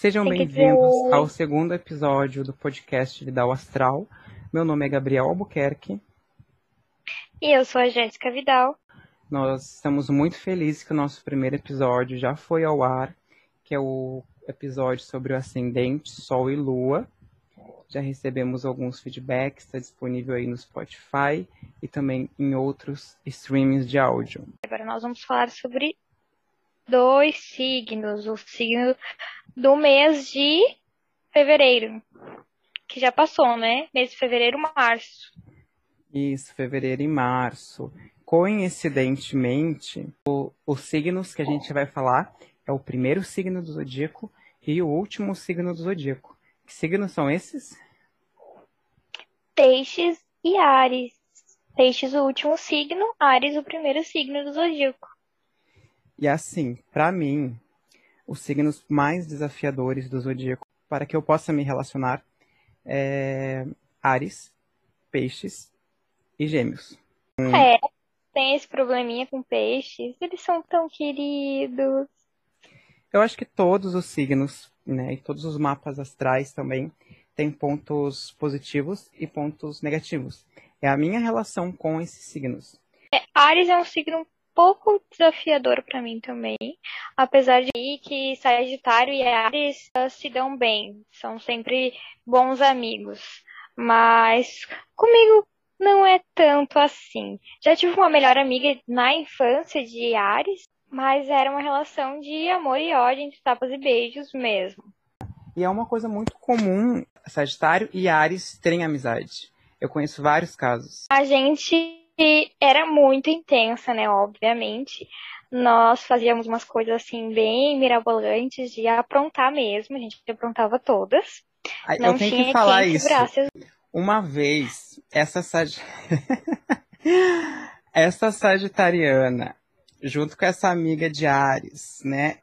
Sejam bem-vindos ao segundo episódio do podcast Vidal Astral. Meu nome é Gabriel Albuquerque. E eu sou a Jéssica Vidal. Nós estamos muito felizes que o nosso primeiro episódio já foi ao ar, que é o episódio sobre o ascendente, Sol e Lua. Já recebemos alguns feedbacks, está disponível aí no Spotify e também em outros streamings de áudio. Agora nós vamos falar sobre dois signos, o signo do mês de fevereiro, que já passou, né? Mês de fevereiro, março. Isso, fevereiro e março. Coincidentemente, o, os signos que a gente vai falar é o primeiro signo do zodíaco e o último signo do zodíaco. Que signos são esses? Peixes e Ares. Peixes, o último signo, Ares, o primeiro signo do zodíaco. E assim, para mim, os signos mais desafiadores do zodíaco para que eu possa me relacionar é Ares, Peixes e Gêmeos. É, tem esse probleminha com peixes, eles são tão queridos. Eu acho que todos os signos, né, e todos os mapas astrais também têm pontos positivos e pontos negativos. É a minha relação com esses signos. É, Ares é um signo pouco desafiador para mim também, apesar de que Sagitário e Ares uh, se dão bem, são sempre bons amigos, mas comigo não é tanto assim. Já tive uma melhor amiga na infância de Ares, mas era uma relação de amor e ódio entre tapas e beijos mesmo. E é uma coisa muito comum Sagitário e Ares terem amizade. Eu conheço vários casos. A gente era muito intensa, né? Obviamente. Nós fazíamos umas coisas assim bem mirabolantes de aprontar mesmo. A gente aprontava todas. Não eu tenho tinha que falar isso. Uma vez, essa sag... essa sagitariana, junto com essa amiga de Ares, né?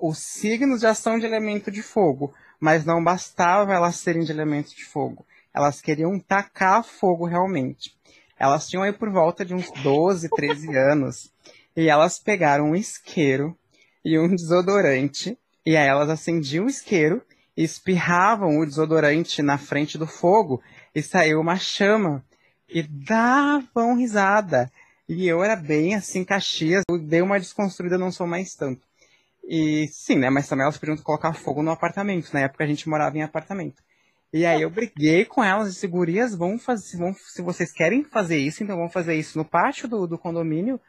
Os signos já são de elemento de fogo, mas não bastava elas serem de elemento de fogo. Elas queriam tacar fogo realmente. Elas tinham aí por volta de uns 12, 13 anos. E elas pegaram um isqueiro e um desodorante. E aí elas acendiam o isqueiro espirravam o desodorante na frente do fogo. E saiu uma chama. E davam risada. E eu era bem assim, Caxias. Eu dei uma desconstruída, não sou mais tanto. E sim, né? Mas também elas podiam colocar fogo no apartamento. Na época a gente morava em apartamento. E aí eu briguei com elas e disse, gurias, vão fazer, vão, se vocês querem fazer isso, então vão fazer isso no pátio do, do condomínio.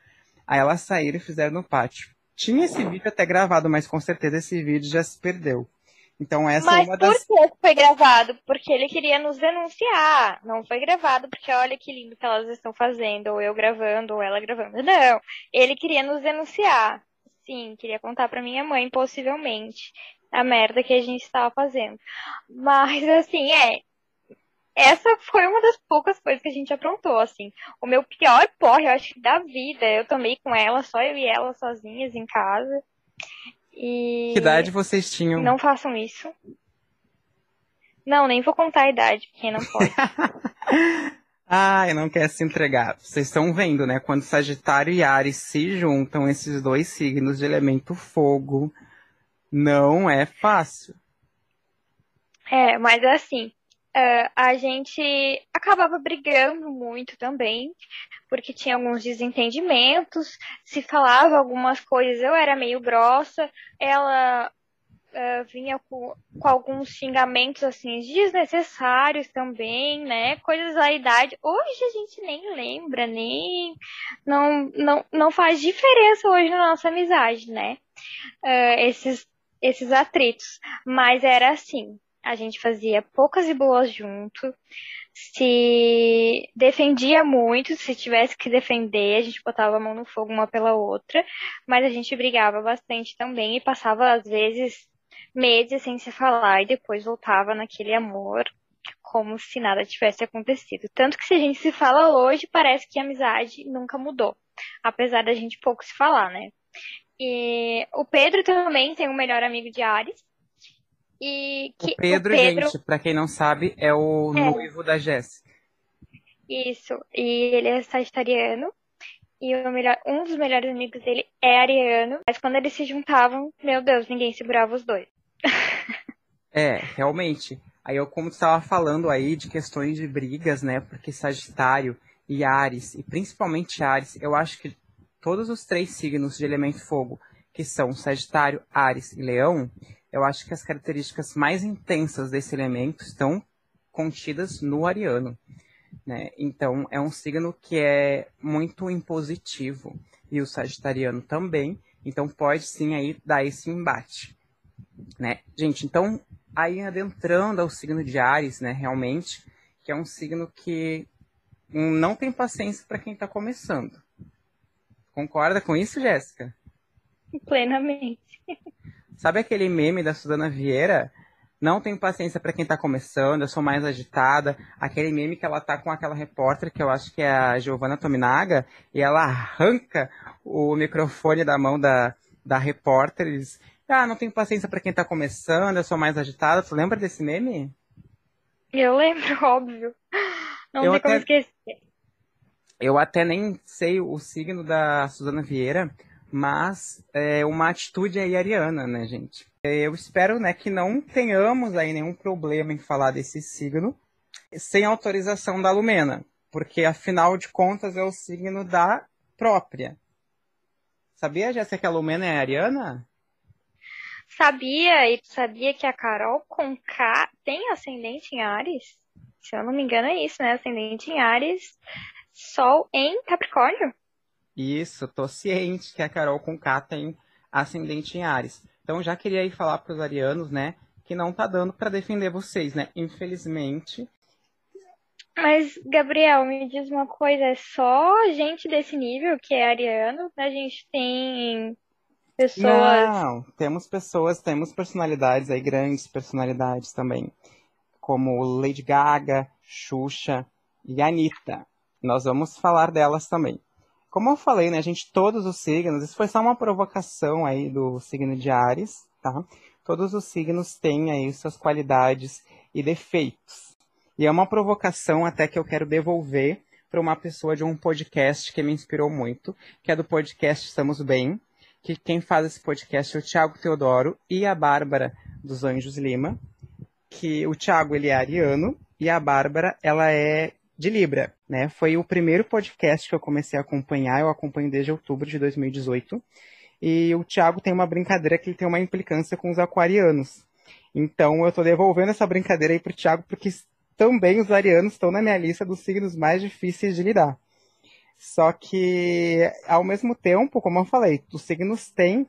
Aí elas saíram e fizeram no pátio. Tinha esse vídeo até gravado, mas com certeza esse vídeo já se perdeu. Então essa mas é uma das... por que foi gravado? Porque ele queria nos denunciar. Não foi gravado porque olha que lindo que elas estão fazendo, ou eu gravando, ou ela gravando. Não, ele queria nos denunciar. Sim, queria contar para minha mãe, possivelmente a merda que a gente estava fazendo. Mas, assim, é. Essa foi uma das poucas coisas que a gente aprontou, assim. O meu pior porre, eu acho que da vida, eu tomei com ela, só eu e ela sozinhas em casa. E. Que idade vocês tinham? Não façam isso. Não, nem vou contar a idade, porque não pode. Ai, não quer se entregar. Vocês estão vendo, né? Quando Sagitário e Ares se juntam, esses dois signos de elemento fogo, não é fácil. É, mas assim, uh, a gente acabava brigando muito também, porque tinha alguns desentendimentos, se falava algumas coisas, eu era meio grossa, ela uh, vinha com, com, alguns xingamentos assim desnecessários também, né? Coisas da idade. Hoje a gente nem lembra, nem não, não, não faz diferença hoje na nossa amizade, né? Uh, esses esses atritos. Mas era assim, a gente fazia poucas e boas junto, se defendia muito, se tivesse que defender, a gente botava a mão no fogo uma pela outra, mas a gente brigava bastante também e passava às vezes meses sem se falar e depois voltava naquele amor como se nada tivesse acontecido. Tanto que se a gente se fala hoje, parece que a amizade nunca mudou, apesar da gente pouco se falar, né? E o Pedro também tem um melhor amigo de Ares. E que, o, Pedro, o Pedro, gente, pra quem não sabe, é o é. noivo da Jéssica. Isso. E ele é sagitariano. E melhor, um dos melhores amigos dele é ariano. Mas quando eles se juntavam, meu Deus, ninguém segurava os dois. É, realmente. Aí eu, como estava falando aí de questões de brigas, né? Porque Sagitário e Ares, e principalmente Ares, eu acho que todos os três signos de elemento fogo, que são Sagitário, Ares e Leão, eu acho que as características mais intensas desse elemento estão contidas no ariano. Né? Então, é um signo que é muito impositivo, e o sagitariano também, então pode sim aí dar esse embate. Né? Gente, então, aí adentrando ao signo de Ares, né, realmente, que é um signo que não tem paciência para quem está começando. Concorda com isso, Jéssica? Plenamente. Sabe aquele meme da Suzana Vieira? Não tenho paciência para quem tá começando, eu sou mais agitada. Aquele meme que ela tá com aquela repórter, que eu acho que é a Giovanna Tominaga, e ela arranca o microfone da mão da, da repórter e diz: Ah, não tenho paciência para quem tá começando, eu sou mais agitada. Tu lembra desse meme? Eu lembro, óbvio. Não eu tem até... como esquecer. Eu até nem sei o signo da Suzana Vieira, mas é uma atitude aí ariana, né, gente? Eu espero, né, que não tenhamos aí nenhum problema em falar desse signo sem autorização da Lumena, porque afinal de contas é o signo da própria. Sabia, Jéssica, que a Lumena é ariana? Sabia, e sabia que a Carol com K tem ascendente em Ares? Se eu não me engano é isso, né? Ascendente em Ares, Sol em Capricórnio. Isso, tô ciente que a Carol com K tem ascendente em Ares. Então já queria aí falar para os arianos, né, que não tá dando para defender vocês, né? Infelizmente. Mas, Gabriel, me diz uma coisa, é só gente desse nível que é ariano? A gente tem pessoas. Não, temos pessoas, temos personalidades aí, grandes personalidades também. Como Lady Gaga, Xuxa e Anitta. Nós vamos falar delas também. Como eu falei, né, gente, todos os signos, isso foi só uma provocação aí do signo de Ares, tá? Todos os signos têm aí suas qualidades e defeitos. E é uma provocação até que eu quero devolver para uma pessoa de um podcast que me inspirou muito, que é do podcast Estamos Bem, que quem faz esse podcast é o Tiago Teodoro e a Bárbara dos Anjos Lima, que o Tiago ele é ariano e a Bárbara ela é de Libra, né? Foi o primeiro podcast que eu comecei a acompanhar, eu acompanho desde outubro de 2018. E o Thiago tem uma brincadeira que ele tem uma implicância com os aquarianos. Então eu estou devolvendo essa brincadeira aí pro Thiago, porque também os arianos estão na minha lista dos signos mais difíceis de lidar. Só que, ao mesmo tempo, como eu falei, os signos têm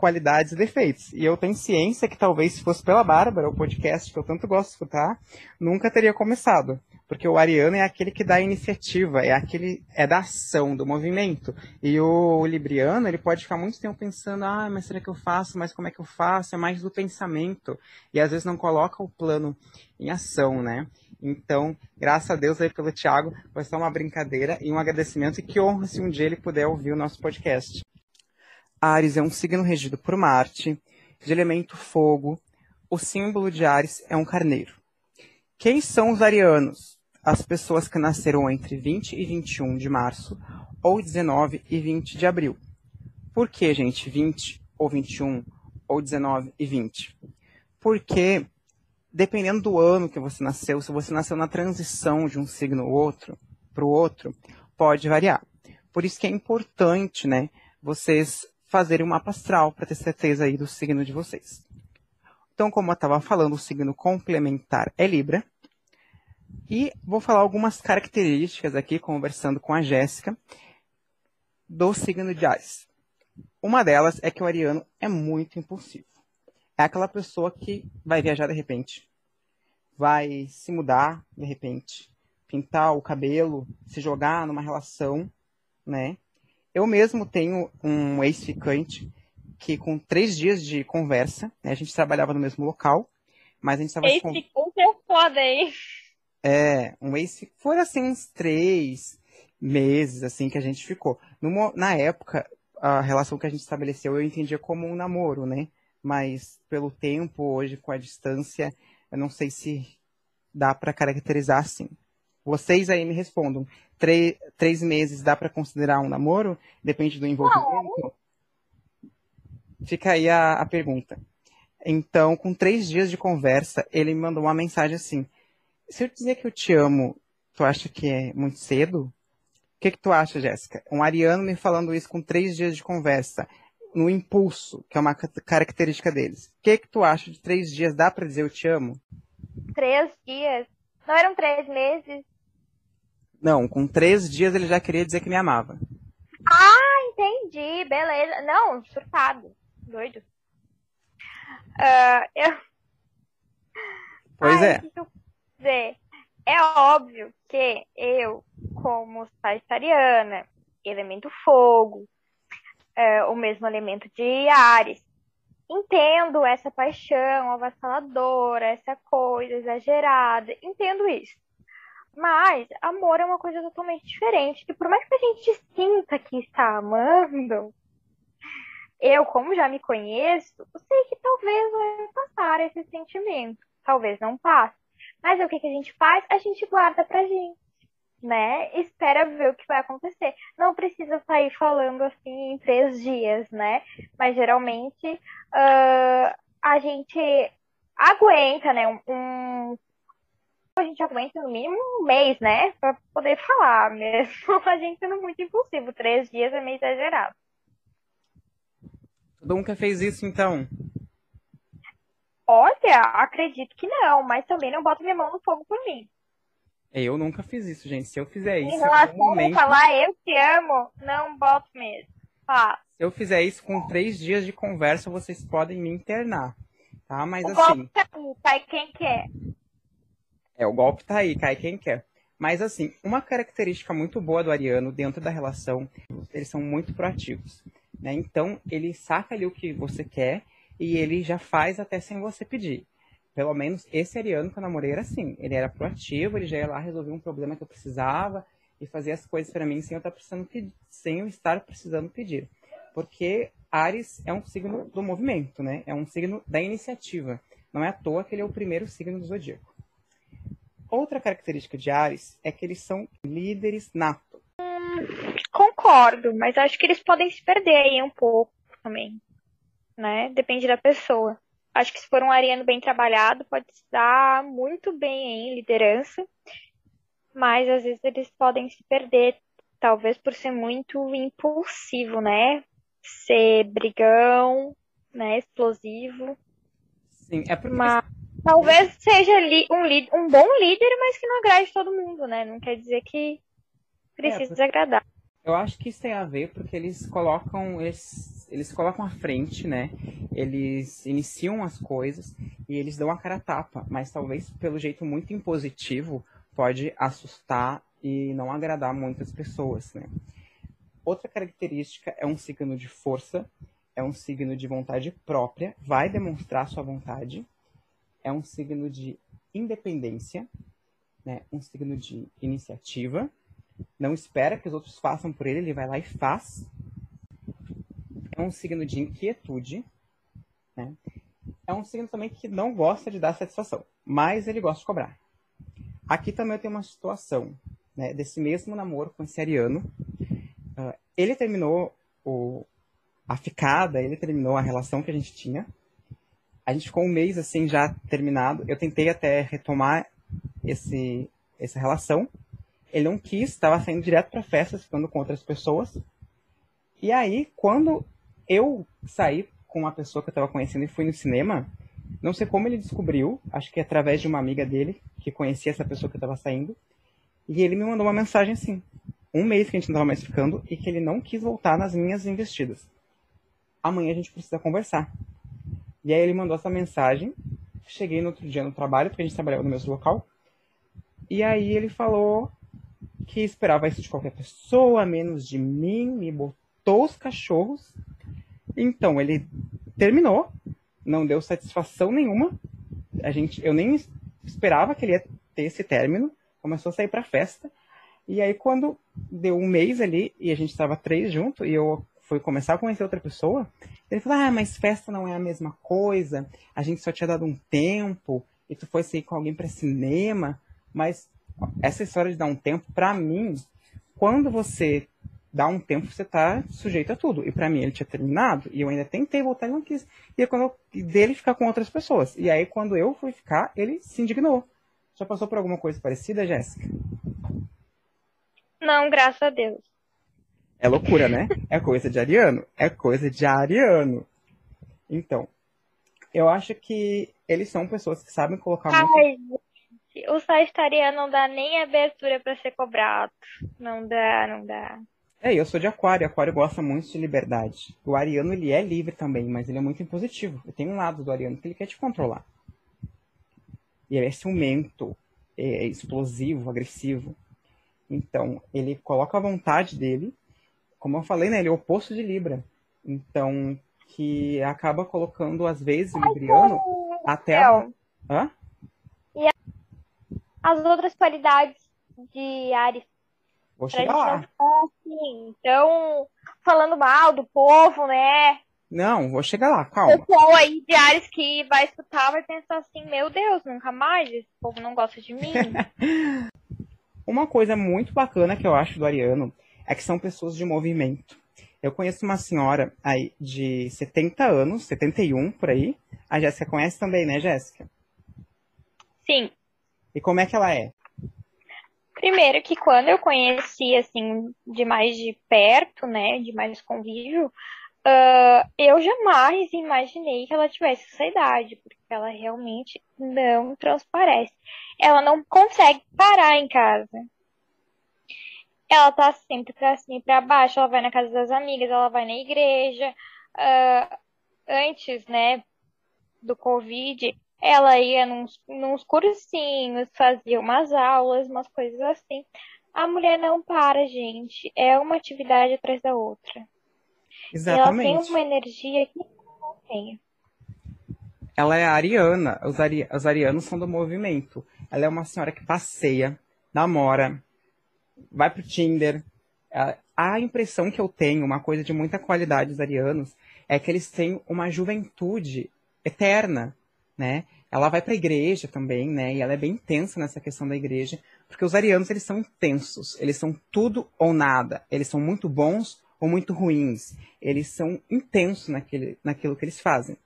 qualidades e defeitos. E eu tenho ciência que talvez se fosse pela Bárbara, o podcast que eu tanto gosto de escutar, nunca teria começado. Porque o ariano é aquele que dá a iniciativa, é aquele é da ação, do movimento. E o libriano, ele pode ficar muito tempo pensando, ah, mas será que eu faço? Mas como é que eu faço? É mais do pensamento. E às vezes não coloca o plano em ação, né? Então, graças a Deus aí pelo Thiago, vai ser uma brincadeira e um agradecimento e que honra se um dia ele puder ouvir o nosso podcast. Ares é um signo regido por Marte, de elemento fogo. O símbolo de Ares é um carneiro. Quem são os arianos? as pessoas que nasceram entre 20 e 21 de março ou 19 e 20 de abril. Por que, gente, 20 ou 21 ou 19 e 20? Porque dependendo do ano que você nasceu, se você nasceu na transição de um signo outro para o outro, pode variar. Por isso que é importante, né, vocês fazerem um mapa astral para ter certeza aí do signo de vocês. Então, como eu estava falando, o signo complementar é Libra, e vou falar algumas características aqui, conversando com a Jéssica, do signo de Ares. Uma delas é que o ariano é muito impulsivo. É aquela pessoa que vai viajar de repente, vai se mudar de repente, pintar o cabelo, se jogar numa relação, né? Eu mesmo tenho um ex-ficante que com três dias de conversa, né, a gente trabalhava no mesmo local, mas a gente estava... Ex-ficante é foda, hein? É, um mês foi assim uns três meses assim que a gente ficou. Numa, na época, a relação que a gente estabeleceu eu entendia como um namoro, né? Mas pelo tempo, hoje, com a distância, eu não sei se dá para caracterizar assim. Vocês aí me respondam. Três, três meses dá para considerar um namoro? Depende do envolvimento? Fica aí a, a pergunta. Então, com três dias de conversa, ele me mandou uma mensagem assim: Se eu dizer que eu te amo, tu acha que é muito cedo? O que, que tu acha, Jéssica? Um ariano me falando isso com três dias de conversa, no impulso, que é uma característica deles. O que, que tu acha de três dias? Dá pra dizer eu te amo? Três dias? Não eram três meses? Não, com três dias ele já queria dizer que me amava. Ah, entendi, beleza. Não, surtado. Doido. Uh, eu... Pois Ai, é. O que eu dizer? É óbvio que eu, como sagitariana, elemento fogo, é, o mesmo elemento de Ares, entendo essa paixão avassaladora, essa coisa exagerada, entendo isso. Mas amor é uma coisa totalmente diferente. E por mais que a gente sinta que está amando, eu, como já me conheço, sei que talvez vai passar esse sentimento. Talvez não passe. Mas o que, a gente faz? A gente guarda pra gente. Né? Espera ver o que vai acontecer. Não precisa sair falando assim em três dias, né? Mas geralmente uh, a gente aguenta, né? Um a gente aguenta no mínimo um mês, né? Pra poder falar mesmo. A gente sendo muito impulsivo. Três dias é meio exagerado. Tu nunca fez isso, então? Olha, acredito que não, mas também não boto minha mão no fogo por mim. Eu nunca fiz isso, gente. Se eu fizer isso, em relação momento... a falar eu te amo, não boto mesmo. Se eu fizer isso com três dias de conversa, vocês podem me internar. Tá? Mas o assim. tá aí, quem quer. É, o golpe tá aí, cai quem quer. Mas assim, uma característica muito boa do Ariano dentro da relação, eles são muito proativos. Né? Então, ele saca ali o que você quer e ele já faz até sem você pedir. Pelo menos esse Ariano que eu namorei era assim. Ele era proativo, ele já ia lá resolver um problema que eu precisava e fazia as coisas para mim sem eu, estar precisando pedir, sem eu estar precisando pedir. Porque Ares é um signo do movimento, né? É um signo da iniciativa. Não é à toa que ele é o primeiro signo do zodíaco. Outra característica de Ares é que eles são líderes natos. Concordo, mas acho que eles podem se perder aí um pouco também. Né? Depende da pessoa. Acho que se for um ariano bem trabalhado, pode se dar muito bem em liderança. Mas às vezes eles podem se perder, talvez por ser muito impulsivo, né? Ser brigão, né? Explosivo. Sim, é porque. Mas talvez seja um, um bom líder, mas que não agrade todo mundo, né? Não quer dizer que precisa é, agradar. Eu acho que isso tem a ver porque eles colocam eles, eles colocam à frente, né? Eles iniciam as coisas e eles dão a cara a tapa, mas talvez pelo jeito muito impositivo pode assustar e não agradar muitas pessoas, né? Outra característica é um signo de força, é um signo de vontade própria, vai demonstrar sua vontade, é um signo de independência, né? Um signo de iniciativa não espera que os outros façam por ele, ele vai lá e faz. É um signo de inquietude. Né? É um signo também que não gosta de dar satisfação, mas ele gosta de cobrar. Aqui também eu tenho uma situação né, desse mesmo namoro com esse ariano. Uh, ele terminou o, a ficada, ele terminou a relação que a gente tinha. A gente ficou um mês assim já terminado. Eu tentei até retomar esse, essa relação, ele não quis, estava saindo direto para festas, ficando com outras pessoas. E aí, quando eu saí com uma pessoa que eu estava conhecendo e fui no cinema, não sei como ele descobriu, acho que através de uma amiga dele, que conhecia essa pessoa que eu estava saindo, e ele me mandou uma mensagem assim, um mês que a gente não estava mais ficando, e que ele não quis voltar nas minhas investidas. Amanhã a gente precisa conversar. E aí ele mandou essa mensagem, cheguei no outro dia no trabalho, porque a gente trabalhava no mesmo local, e aí ele falou que esperava isso de qualquer pessoa, menos de mim, me botou os cachorros. Então ele terminou, não deu satisfação nenhuma. A gente, eu nem esperava que ele ia ter esse término. Começou a sair para festa. E aí quando deu um mês ali e a gente estava três junto e eu fui começar a conhecer outra pessoa, ele falou: "Ah, mas festa não é a mesma coisa. A gente só tinha dado um tempo e tu foi sair com alguém para cinema, mas essa história de dar um tempo, para mim, quando você dá um tempo você tá sujeito a tudo. E para mim ele tinha terminado e eu ainda tentei voltar e não quis. E quando eu, dele ficar com outras pessoas. E aí quando eu fui ficar, ele se indignou. Já passou por alguma coisa parecida, Jéssica? Não, graças a Deus. É loucura, né? É coisa de ariano? É coisa de ariano. Então, eu acho que eles são pessoas que sabem colocar Ai, muito... gente, o sagitariano não dá nem abertura para ser cobrado. Não dá, não dá. É, eu sou de aquário. Aquário gosta muito de liberdade. O ariano, ele é livre também, mas ele é muito impositivo. Tem um lado do ariano que ele quer te controlar. E ele é ciumento, é explosivo, agressivo. Então, ele coloca a vontade dele como eu falei, né, ele é o oposto de Libra. Então, que acaba colocando, às vezes, o Libriano até a... Hã? E as outras qualidades de Ares. Vou chegar lá. Assim, então, falando mal do povo, né? Não, vou chegar lá, calma. O povo aí de Ares que vai escutar vai pensar assim, meu Deus, nunca mais, esse povo não gosta de mim. Uma coisa muito bacana que eu acho do Ariano é que são pessoas de movimento. Eu conheço uma senhora aí de 70 anos, 71 por aí. A Jéssica conhece também, né, Jéssica? Sim. E como é que ela é? Primeiro que quando eu conheci, assim, de mais de perto, né, de mais convívio, uh, eu jamais imaginei que ela tivesse essa idade, porque ela realmente não transparece. Ela não consegue parar em casa ela tá sempre pra cima e pra baixo, ela vai na casa das amigas, ela vai na igreja. Uh, antes, né, do Covid, ela ia nos, nos cursinhos, fazia umas aulas, umas coisas assim. A mulher não para, gente. É uma atividade atrás da outra. Exatamente. ela tem uma energia que não tem. Ela é ariana. Os, ari... Os arianos são do movimento. Ela é uma senhora que passeia, namora, vai pro Tinder. A impressão que eu tenho, uma coisa de muita qualidade dos arianos, é que eles têm uma juventude eterna, né? Ela vai para a igreja também, né? E ela é bem intensa nessa questão da igreja, porque os arianos eles são intensos, eles são tudo ou nada, eles são muito bons ou muito ruins, eles são intensos naquele, naquilo que eles fazem.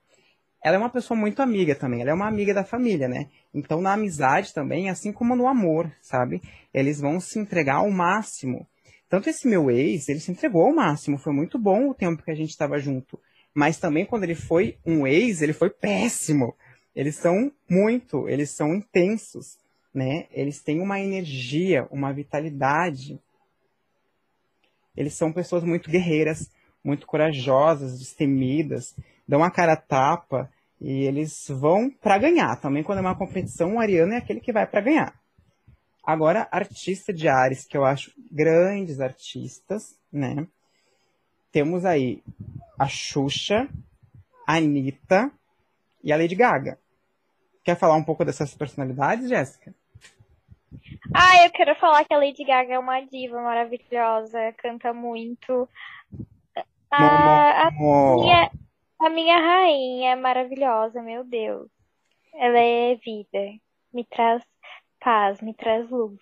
Ela é uma pessoa muito amiga também, ela é uma amiga da família, né? Então, na amizade também, assim como no amor, sabe? Eles vão se entregar ao máximo. Tanto esse meu ex, ele se entregou ao máximo. Foi muito bom o tempo que a gente estava junto. Mas também, quando ele foi um ex, ele foi péssimo. Eles são muito, eles são intensos, né? Eles têm uma energia, uma vitalidade. Eles são pessoas muito guerreiras, muito corajosas, destemidas, dão a cara a tapa e eles vão para ganhar. Também quando é uma competição, o Ariano é aquele que vai para ganhar. Agora, artista de Ares, que eu acho grandes artistas, né? Temos aí a Xuxa, a Anitta e a Lady Gaga. Quer falar um pouco dessas personalidades, Jéssica? Ah, eu quero falar que a Lady Gaga é uma diva maravilhosa, canta muito. A, a, minha, a minha rainha é maravilhosa, meu Deus. Ela é vida. Me traz paz, me traz luz.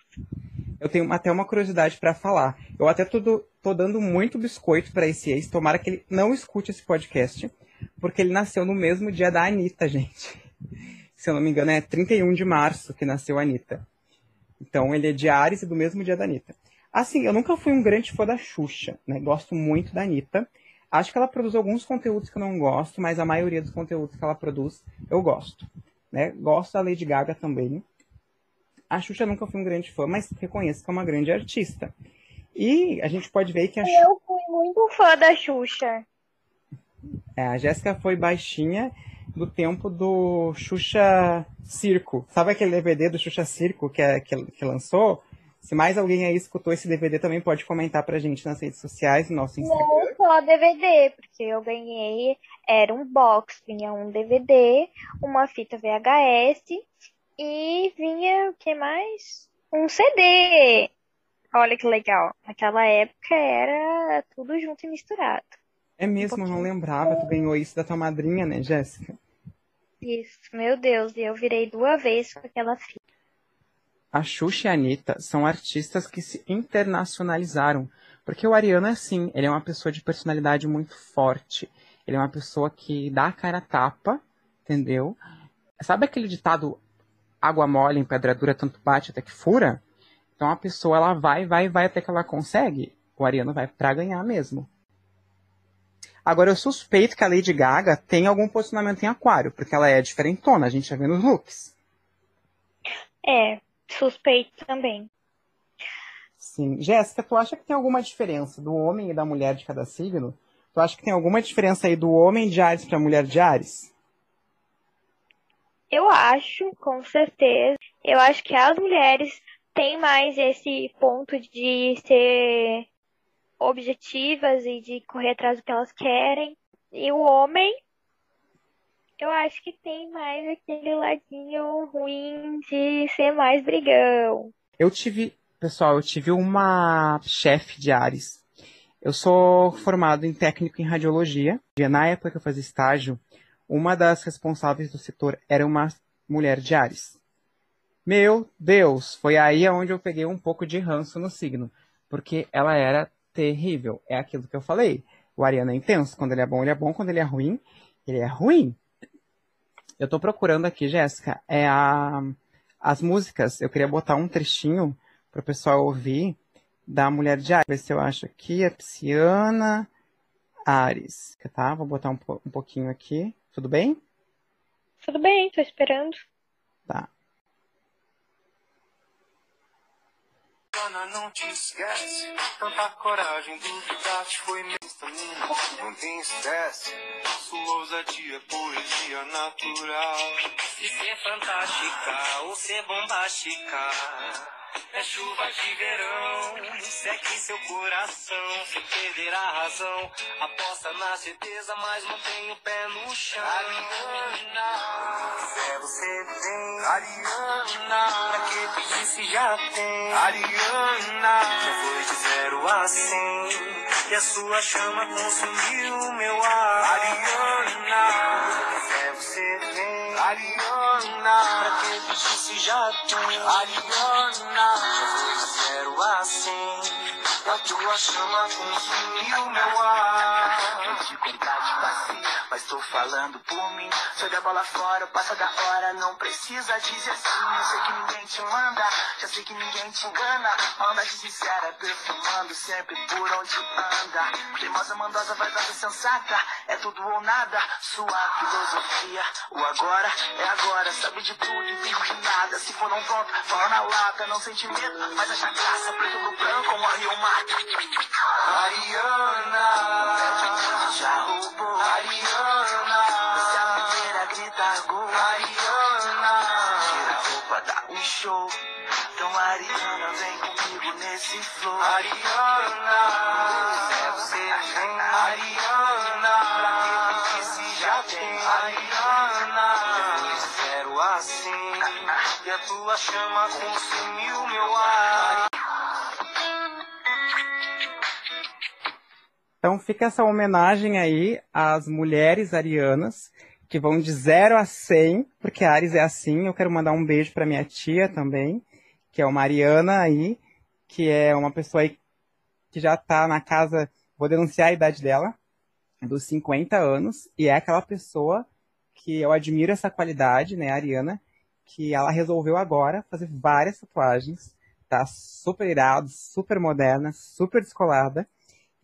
Eu tenho até uma curiosidade para falar. Eu até tô, tô dando muito biscoito para esse ex. Tomara que ele não escute esse podcast, porque ele nasceu no mesmo dia da Anitta, gente. Se eu não me engano, é 31 de março que nasceu a Anitta. Então ele é de Ares e do mesmo dia da Anitta. Assim, eu nunca fui um grande fã da Xuxa, né? Gosto muito da Anitta. Acho que ela produz alguns conteúdos que eu não gosto, mas a maioria dos conteúdos que ela produz eu gosto. Né? Gosto da Lady Gaga também. A Xuxa nunca fui um grande fã, mas reconheço que é uma grande artista. E a gente pode ver que a Eu fui muito fã da Xuxa. É, a Jéssica foi baixinha do tempo do Xuxa Circo. Sabe aquele DVD do Xuxa Circo que, é, que, que lançou? Se mais alguém aí escutou esse DVD, também pode comentar pra gente nas redes sociais, no nosso Instagram. Não só DVD, porque eu ganhei, era um box, vinha um DVD, uma fita VHS e vinha, o que mais? Um CD. Olha que legal. Naquela época era tudo junto e misturado. É mesmo, um não lembrava. Tu ganhou isso da tua madrinha, né, Jéssica? Isso, meu Deus, e eu virei duas vezes com aquela fita. A Xuxa e a Anitta são artistas que se internacionalizaram, Porque o Ariano é assim, ele é uma pessoa de personalidade muito forte. Ele é uma pessoa que dá a cara a tapa, entendeu? Sabe aquele ditado água mole em pedra dura tanto bate até que fura? Então a pessoa ela vai, vai, vai até que ela consegue. O Ariano vai para ganhar mesmo. Agora eu suspeito que a Lady Gaga tem algum posicionamento em aquário, porque ela é diferentona, a gente já vê nos looks. É, suspeito também. Sim. Jéssica, tu acha que tem alguma diferença do homem e da mulher de cada signo? Tu acha que tem alguma diferença aí do homem de Ares para a mulher de Ares? Eu acho, com certeza. Eu acho que as mulheres têm mais esse ponto de ser objetivas e de correr atrás do que elas querem. E o homem, eu acho que tem mais aquele ladinho ruim de ser mais brigão. Eu tive, pessoal, eu tive uma chefe de Ares. Eu sou formado em técnico em radiologia. E na época que eu fazia estágio, uma das responsáveis do setor era uma mulher de Ares. Meu Deus, foi aí onde eu peguei um pouco de ranço no signo, porque ela era terrível. É aquilo que eu falei. O Ariano é intenso. Quando ele é bom, ele é bom. Quando ele é ruim, ele é ruim. Eu tô procurando aqui, Jéssica, é a, as músicas. Eu queria botar um trechinho para o pessoal ouvir da Mulher de Ares. Ver se eu acho aqui. A Psiana Ares. Tá? Vou botar um, um pouquinho aqui. Tudo bem? Tudo bem, tô esperando. Tá. Ana, não te esquece. Tanta coragem, duvidar te foi mesmo. Não tem estresse. Sua ousadia, poesia natural. E ser fantástica ou ser bombástica. É chuva de verão, seque seu coração sem perder a razão. Aposta na certeza, mas mantém o pé no chão. Ariana, Fé você tem, Ariana, pra que pedir se já tem? Ariana, Já foi de zero a cem, e a sua chama consumiu meu ar. Ariana, Fé você tem, Ariana, pra que pedir se já tem? Ariana, Já foi zero a cem, a tua chama consumiu meu ar. de verdade vazia, mas tô falando por mim. Joga a bola fora, passa da hora, não precisa dizer sim. Eu sei que ninguém te manda, já sei que ninguém te engana. Anda de sincera, perfumando sempre por onde anda. Teimosa, mandosa, vaidosa, sensata, é tudo ou nada. Sua filosofia, o agora é agora. Sabe de tudo e finge de nada. Se for não pronto, fala na lata, não sente medo, mas acha graça. Preto no branco, como a Rio Mato. Ariana, Já roubou. Ariana, Se a primeira grita gol. Ariana, Tira a roupa, dá um show. Então, Ariana, vem comigo nesse flow. Ariana, É você vem, Ariana, pra que se já tem. Ariana, de zero a cem, e a tua chama consumiu meu ar. Então fica essa homenagem aí às mulheres arianas, que vão de 0 a 100, porque Ares é assim. Eu quero mandar um beijo para minha tia também, que é uma Ariana aí, que é uma pessoa aí que já tá na casa, vou denunciar a idade dela, dos 50 anos, e é aquela pessoa que eu admiro essa qualidade, né, Ariana, que ela resolveu agora fazer várias tatuagens, tá super irado, super moderna, super descolada,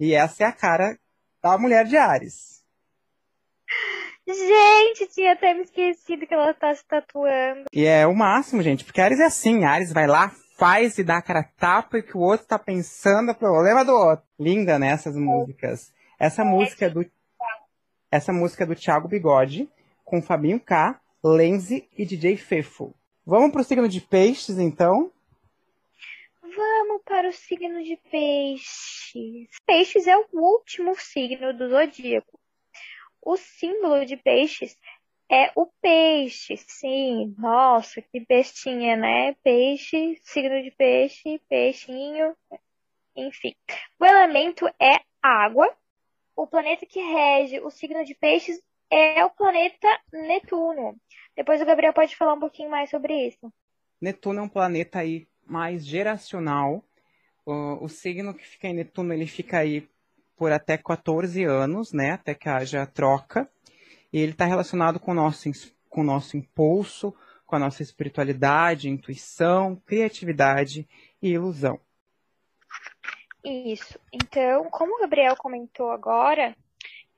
e essa é a cara da mulher de Ares. Gente, tinha até me esquecido que ela tá se tatuando. E é o máximo, gente, porque Ares é assim, Ares vai lá, faz e dá a cara tapa e que o outro tá pensando o problema do outro. Linda, né, essas músicas. Essa música é do essa música é do Thiago Bigode com Fabinho K, Lenzi e DJ Fefo. Vamos pro signo de peixes, então? Para o signo de peixes. Peixes é o último signo do zodíaco. O símbolo de peixes é o peixe, sim. Nossa, que bestinha, né? Peixe, signo de peixe, peixinho, enfim. O elemento é água. O planeta que rege o signo de peixes é o planeta Netuno. Depois o Gabriel pode falar um pouquinho mais sobre isso. Netuno é um planeta aí mais geracional, o, o signo que fica em Netuno, ele fica aí por até 14 anos, né? Até que haja troca. E ele está relacionado com o nosso, com nosso impulso, com a nossa espiritualidade, intuição, criatividade e ilusão. Isso. Então, como o Gabriel comentou agora,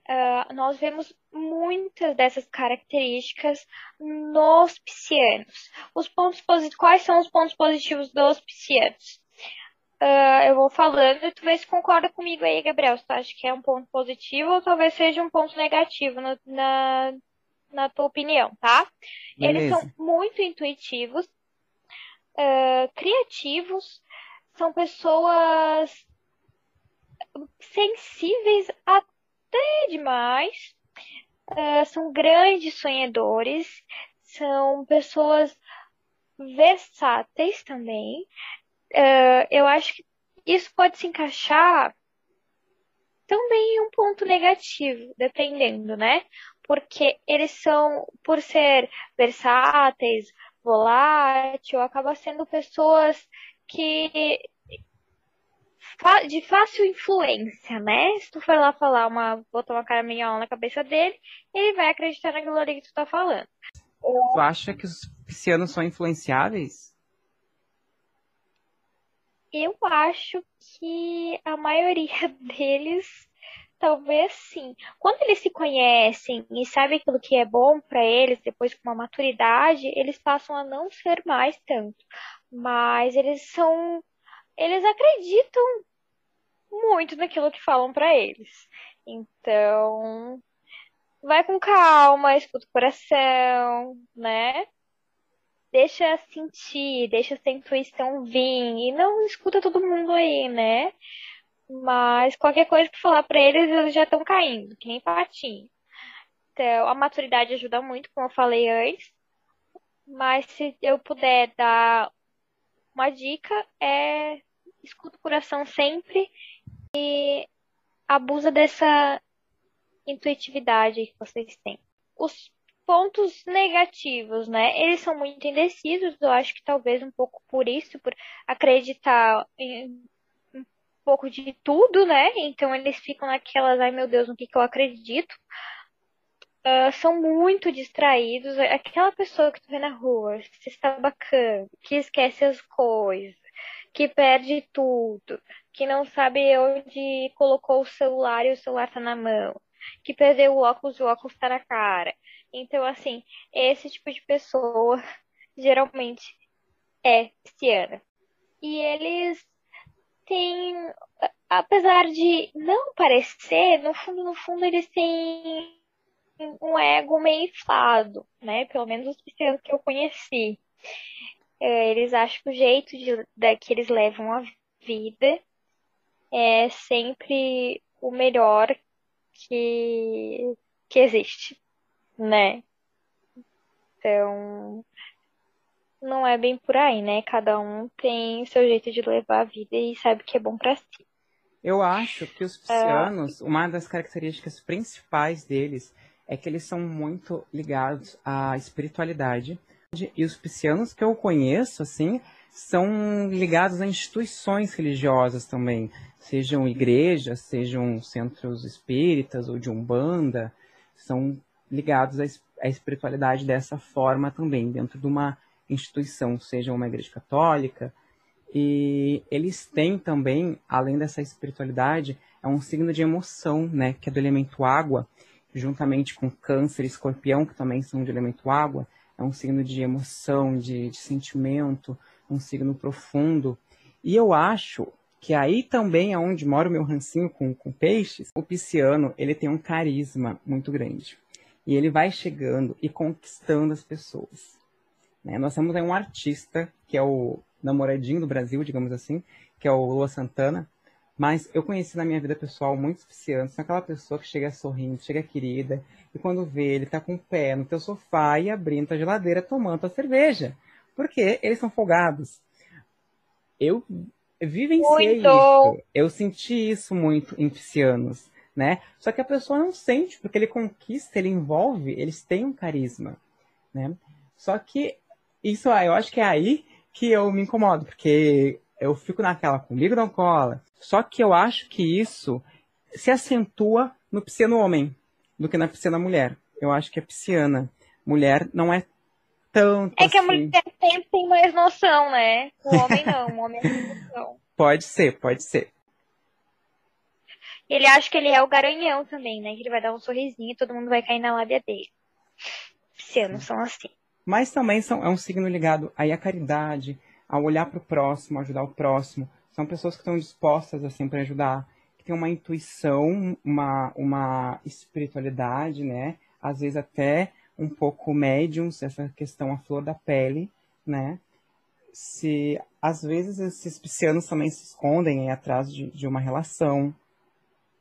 uh, nós vemos muitas dessas características nos piscianos. Os pontos quais são os pontos positivos dos piscianos? Uh, eu vou falando e tu vê se concorda comigo aí, Gabriel. Se tu acha que é um ponto positivo ou talvez seja um ponto negativo no, na, na tua opinião, tá? Beleza. Eles são muito intuitivos, uh, criativos, são pessoas sensíveis até demais, uh, são grandes sonhadores, são pessoas versáteis também. Uh, eu acho que isso pode se encaixar também em um ponto negativo, dependendo, né? Porque eles são, por ser versáteis, volátil, acaba sendo pessoas que de fácil influência, né? Se tu for lá falar uma, botar uma caraminhola na cabeça dele, ele vai acreditar naquilo ali que tu tá falando. Tu acha que os piscianos são influenciáveis? Eu acho que a maioria deles talvez sim. Quando eles se conhecem e sabem aquilo que é bom para eles, depois com uma maturidade, eles passam a não ser mais tanto. Mas eles são eles acreditam muito naquilo que falam para eles. Então, vai com calma, escuta o coração, né? Deixa sentir, deixa essa intuição vir e não escuta todo mundo aí, né? Mas qualquer coisa que falar para eles, eles já estão caindo, que nem patinho. Então, a maturidade ajuda muito, como eu falei antes. Mas se eu puder dar uma dica é escuta o coração sempre e abusa dessa intuitividade que vocês têm. Os pontos negativos, né? Eles são muito indecisos, eu acho que talvez um pouco por isso, por acreditar em um pouco de tudo, né? Então eles ficam naquelas, ai meu Deus, no que, que eu acredito. Uh, são muito distraídos. Aquela pessoa que tu vê na rua, se está bacana, que esquece as coisas, que perde tudo, que não sabe onde colocou o celular e o celular tá na mão, que perdeu o óculos e o óculos tá na cara. Então, assim, esse tipo de pessoa geralmente é pisciana. E eles têm, apesar de não parecer, no fundo, no fundo, eles têm um ego meio inflado, né? Pelo menos os piscianos que eu conheci. É, eles acham que o jeito de, de, que eles levam a vida é sempre o melhor que, que existe, né? Então, não é bem por aí, né? Cada um tem seu jeito de levar a vida e sabe o que é bom para si. Eu acho que os piscianos, é... uma das características principais deles é que eles são muito ligados à espiritualidade. E os piscianos que eu conheço, assim, são ligados a instituições religiosas também, sejam igrejas, sejam centros espíritas ou de umbanda, são ligados à espiritualidade dessa forma também, dentro de uma instituição, seja uma igreja católica. E eles têm também, além dessa espiritualidade, é um signo de emoção, né, que é do elemento água, juntamente com câncer e escorpião, que também são de elemento água, é um signo de emoção, de, de sentimento, um signo profundo. E eu acho que aí também é onde mora o meu rancinho com, com peixes. O pisciano, ele tem um carisma muito grande. E ele vai chegando e conquistando as pessoas. Né? Nós temos aí um artista, que é o namoradinho do Brasil, digamos assim, que é o Lua Santana. Mas eu conheci na minha vida pessoal muitos piscianos, aquela pessoa que chega sorrindo, chega querida, e quando vê ele tá com o pé no teu sofá e abrindo a geladeira tomando a cerveja. Porque eles são folgados. Eu vivenciei muito. isso. Eu senti isso muito em piscianos, né? Só que a pessoa não sente, porque ele conquista, ele envolve, eles têm um carisma, né? Só que isso, eu acho que é aí que eu me incomodo, porque eu fico naquela comigo não cola. Só que eu acho que isso se acentua no pisciano homem do que na pisciana mulher. Eu acho que a pisciana mulher não é tanto É que a assim. mulher sempre tem mais noção, né? O homem não, o homem tem noção. Pode ser, pode ser. Ele acha que ele é o garanhão também, né? Que ele vai dar um sorrisinho e todo mundo vai cair na lábia dele. Piscianos são assim. Mas também são, é um signo ligado aí à caridade, ao olhar para o próximo, ajudar o próximo. São pessoas que estão dispostas assim para ajudar, que têm uma intuição, uma, uma espiritualidade, né? Às vezes até um pouco médiums, essa questão à flor da pele, né? Se às vezes esses piscianos também se escondem aí atrás de, de uma relação,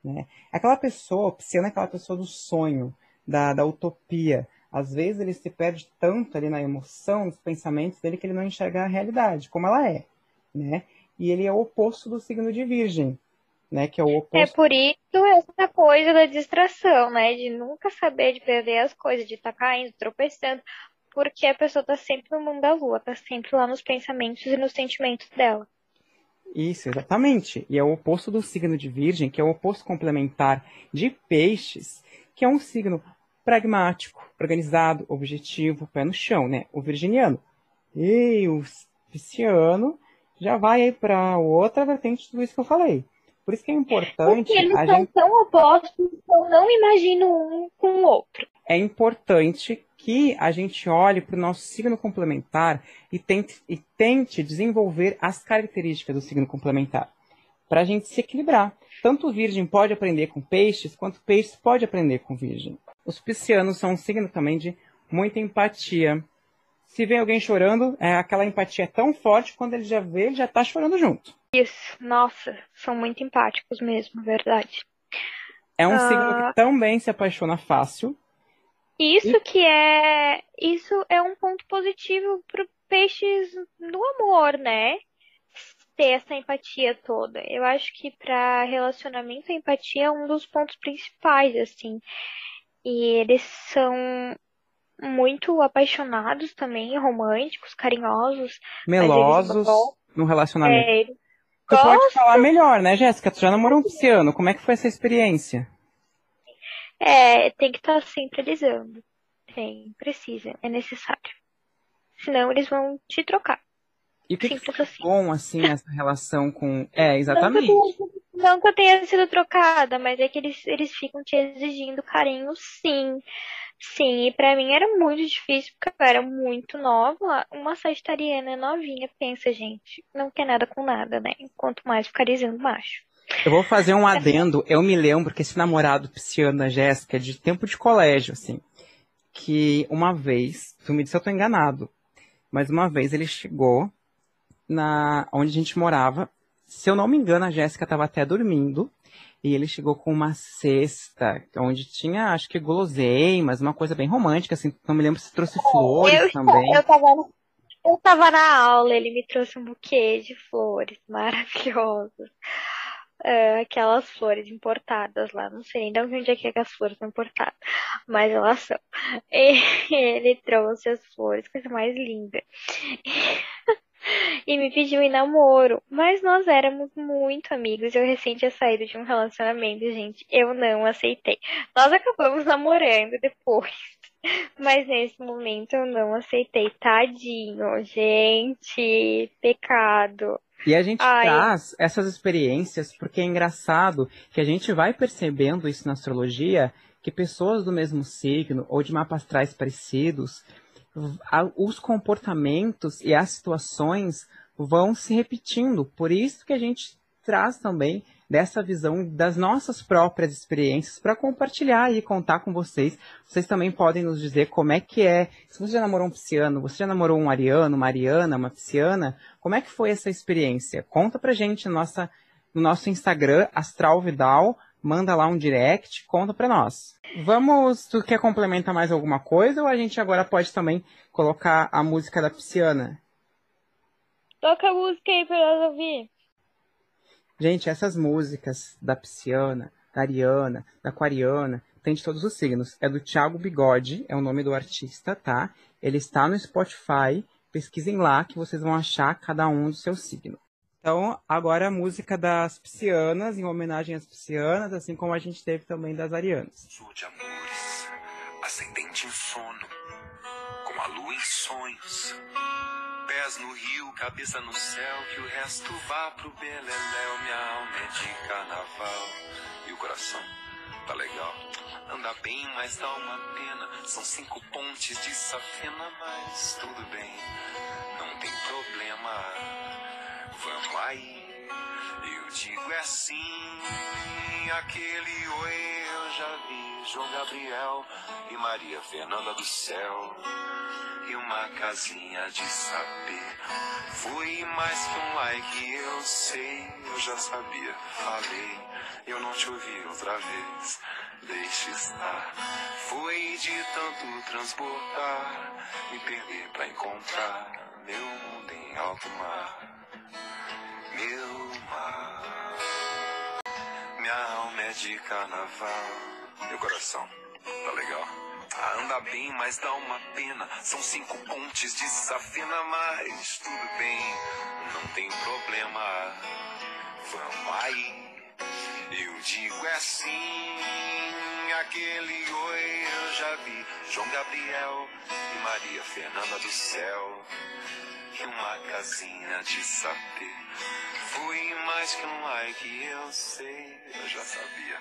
né? Aquela pessoa, o pisciano é aquela pessoa do sonho, da, da utopia. Às vezes ele se perde tanto ali na emoção, nos pensamentos dele, que ele não enxerga a realidade, como ela é, né? E ele é o oposto do signo de virgem, né? Que é o É oposto. por isso essa coisa da distração, né? De nunca saber de perder as coisas, de estar caindo, tropeçando, porque a pessoa tá sempre no mundo da lua, tá sempre lá nos pensamentos e nos sentimentos dela. Isso, exatamente. E é o oposto do signo de Virgem, que é o oposto complementar de Peixes, que é um signo pragmático, organizado, objetivo, pé no chão, né? O virginiano. E o pisciano já vai aí para outra vertente de tudo isso que eu falei. Por isso que é importante Porque eles são gente tão opostos que eu não imagino um com o outro. é importante que a gente olhe para o nosso signo complementar e tente, e tente desenvolver as características do signo complementar, para a gente se equilibrar. Tanto o virgem pode aprender com peixes, quanto peixes pode aprender com virgem. Os piscianos são um signo também de muita empatia. Se vem alguém chorando, é aquela empatia é tão forte quando ele já vê, ele já está chorando junto. Isso, nossa, são muito empáticos mesmo, verdade. É um Ah. signo que também se apaixona fácil. Isso que é, isso é um ponto positivo para peixes no amor, né? Ter essa empatia toda. Eu acho que para relacionamento a empatia é um dos pontos principais, assim. E eles são muito apaixonados também, românticos, carinhosos. Melosos no relacionamento. É, Tu pode gostam. falar melhor, né, Jéssica? Tu já namorou um pisciano. Como é que foi essa experiência? É, tem que estar sempre alisando. Tem, precisa, é necessário. Senão eles vão te trocar. E o que, Simples assim. bom, assim, essa relação com... É, Não exatamente. que, eu tenha, não que eu tenha sido trocada, mas é que eles, eles ficam te exigindo carinho, sim. Sim, e pra mim era muito difícil, porque eu era muito nova. Uma sagitariana novinha, pensa, gente, não quer nada com nada, né? Quanto mais ficar dizendo macho. Eu vou fazer um adendo. Eu me lembro que esse namorado pisciano da Jéssica é de tempo de colégio, assim. Que uma vez, tu me disse se eu tô enganado, mas uma vez ele chegou na onde a gente morava. Se eu não me engano, a Jéssica estava até dormindo. E ele chegou com uma cesta, onde tinha, acho que guloseimas, uma coisa bem romântica, assim. Não me lembro se trouxe flores Eu, também. eu, tava, eu tava na aula, ele me trouxe um buquê de flores maravilhosas. É, aquelas flores importadas lá, não sei de onde é que é que as flores são importadas, mas elas são. E ele trouxe as flores, coisa mais linda. E me pediu em namoro, mas nós éramos muito amigos. Eu recém tinha saído de um relacionamento, gente. Eu não aceitei. Nós acabamos namorando depois. Mas nesse momento eu não aceitei. Tadinho, gente. Pecado. E a gente Ai. traz essas experiências porque é engraçado que a gente vai percebendo isso na astrologia, que pessoas do mesmo signo ou de mapas astrais parecidos, os comportamentos e as situações vão se repetindo. Por isso que a gente traz também dessa visão das nossas próprias experiências para compartilhar e contar com vocês. Vocês também podem nos dizer como é que é. Se você já namorou um pisciano, você já namorou um ariano, uma ariana, uma pisciana, como é que foi essa experiência? Conta pra gente no, nossa, no nosso Instagram, Astral Vidal, manda lá um direct, conta pra nós. Vamos, tu quer complementar mais alguma coisa ou a gente agora pode também colocar a música da pisciana? Toca a música aí pra nós ouvir. Gente, essas músicas da pisciana, da ariana, da aquariana, tem de todos os signos. É do Thiago Bigode, é o nome do artista, tá? Ele está no Spotify, pesquisem lá que vocês vão achar cada um do seu signo. Então, agora a música das piscianas, em homenagem às piscianas, assim como a gente teve também das arianas. Sou de amores, ascendente em sono, com a lua em sonhos. Pés no rio, cabeça no céu, que o resto vá pro beleléu. Minha alma é de carnaval e o coração tá legal. Anda bem, mas dá uma pena. São cinco pontes de safena, mas tudo bem, não tem problema. Vamos aí. Eu digo é assim, aquele oi já vi. João Gabriel e Maria Fernanda do céu. E uma casinha de saber. Foi mais que um like, eu sei, eu já sabia. Falei, eu não te ouvi outra vez. Deixe estar. Foi de tanto transbordar, me perder pra encontrar meu mundo em alto mar. Meu mar. Minha de carnaval. Meu coração, tá legal? Ah, anda bem, mas dá uma pena. São cinco pontes de safena, mas tudo bem, não tem problema. Vamos aí. Eu digo é assim, aquele oi eu já vi. João Gabriel e Maria Fernanda do céu. E uma casinha de sapê. Fui mais que um like, eu sei, eu já sabia.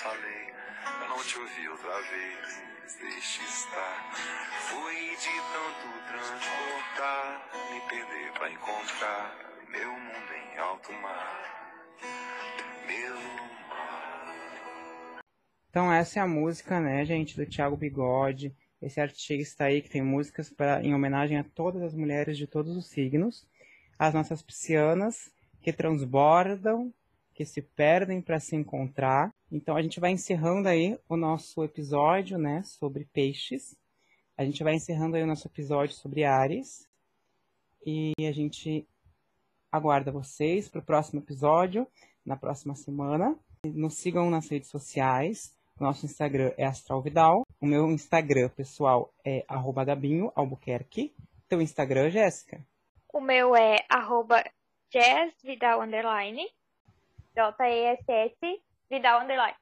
Falei, eu não te ouvi outra vez, deixe estar. Fui de tanto transportar, me perder pra encontrar meu mundo em alto mar. Meu mar. Então essa é a música, né, gente, do Thiago Bigode. Esse artista aí que tem músicas pra, em homenagem a todas as mulheres de todos os signos. As nossas piscianas, que transbordam, que se perdem para se encontrar. Então a gente vai encerrando aí o nosso episódio, né, sobre peixes. A gente vai encerrando aí o nosso episódio sobre Ares. E a gente aguarda vocês para o próximo episódio, na próxima semana. Nos sigam nas redes sociais. Nosso Instagram é Astral Vidal. O meu Instagram pessoal é arroba Gabinho Albuquerque. Teu Instagram, Jéssica? O meu é arroba Jazz Vidal Underline. J-E-S-S Vidal Underline.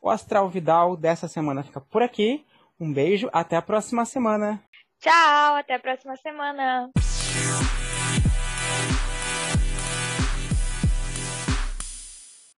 O Astral Vidal dessa semana fica por aqui. Um beijo, até a próxima semana. Tchau, até a próxima semana.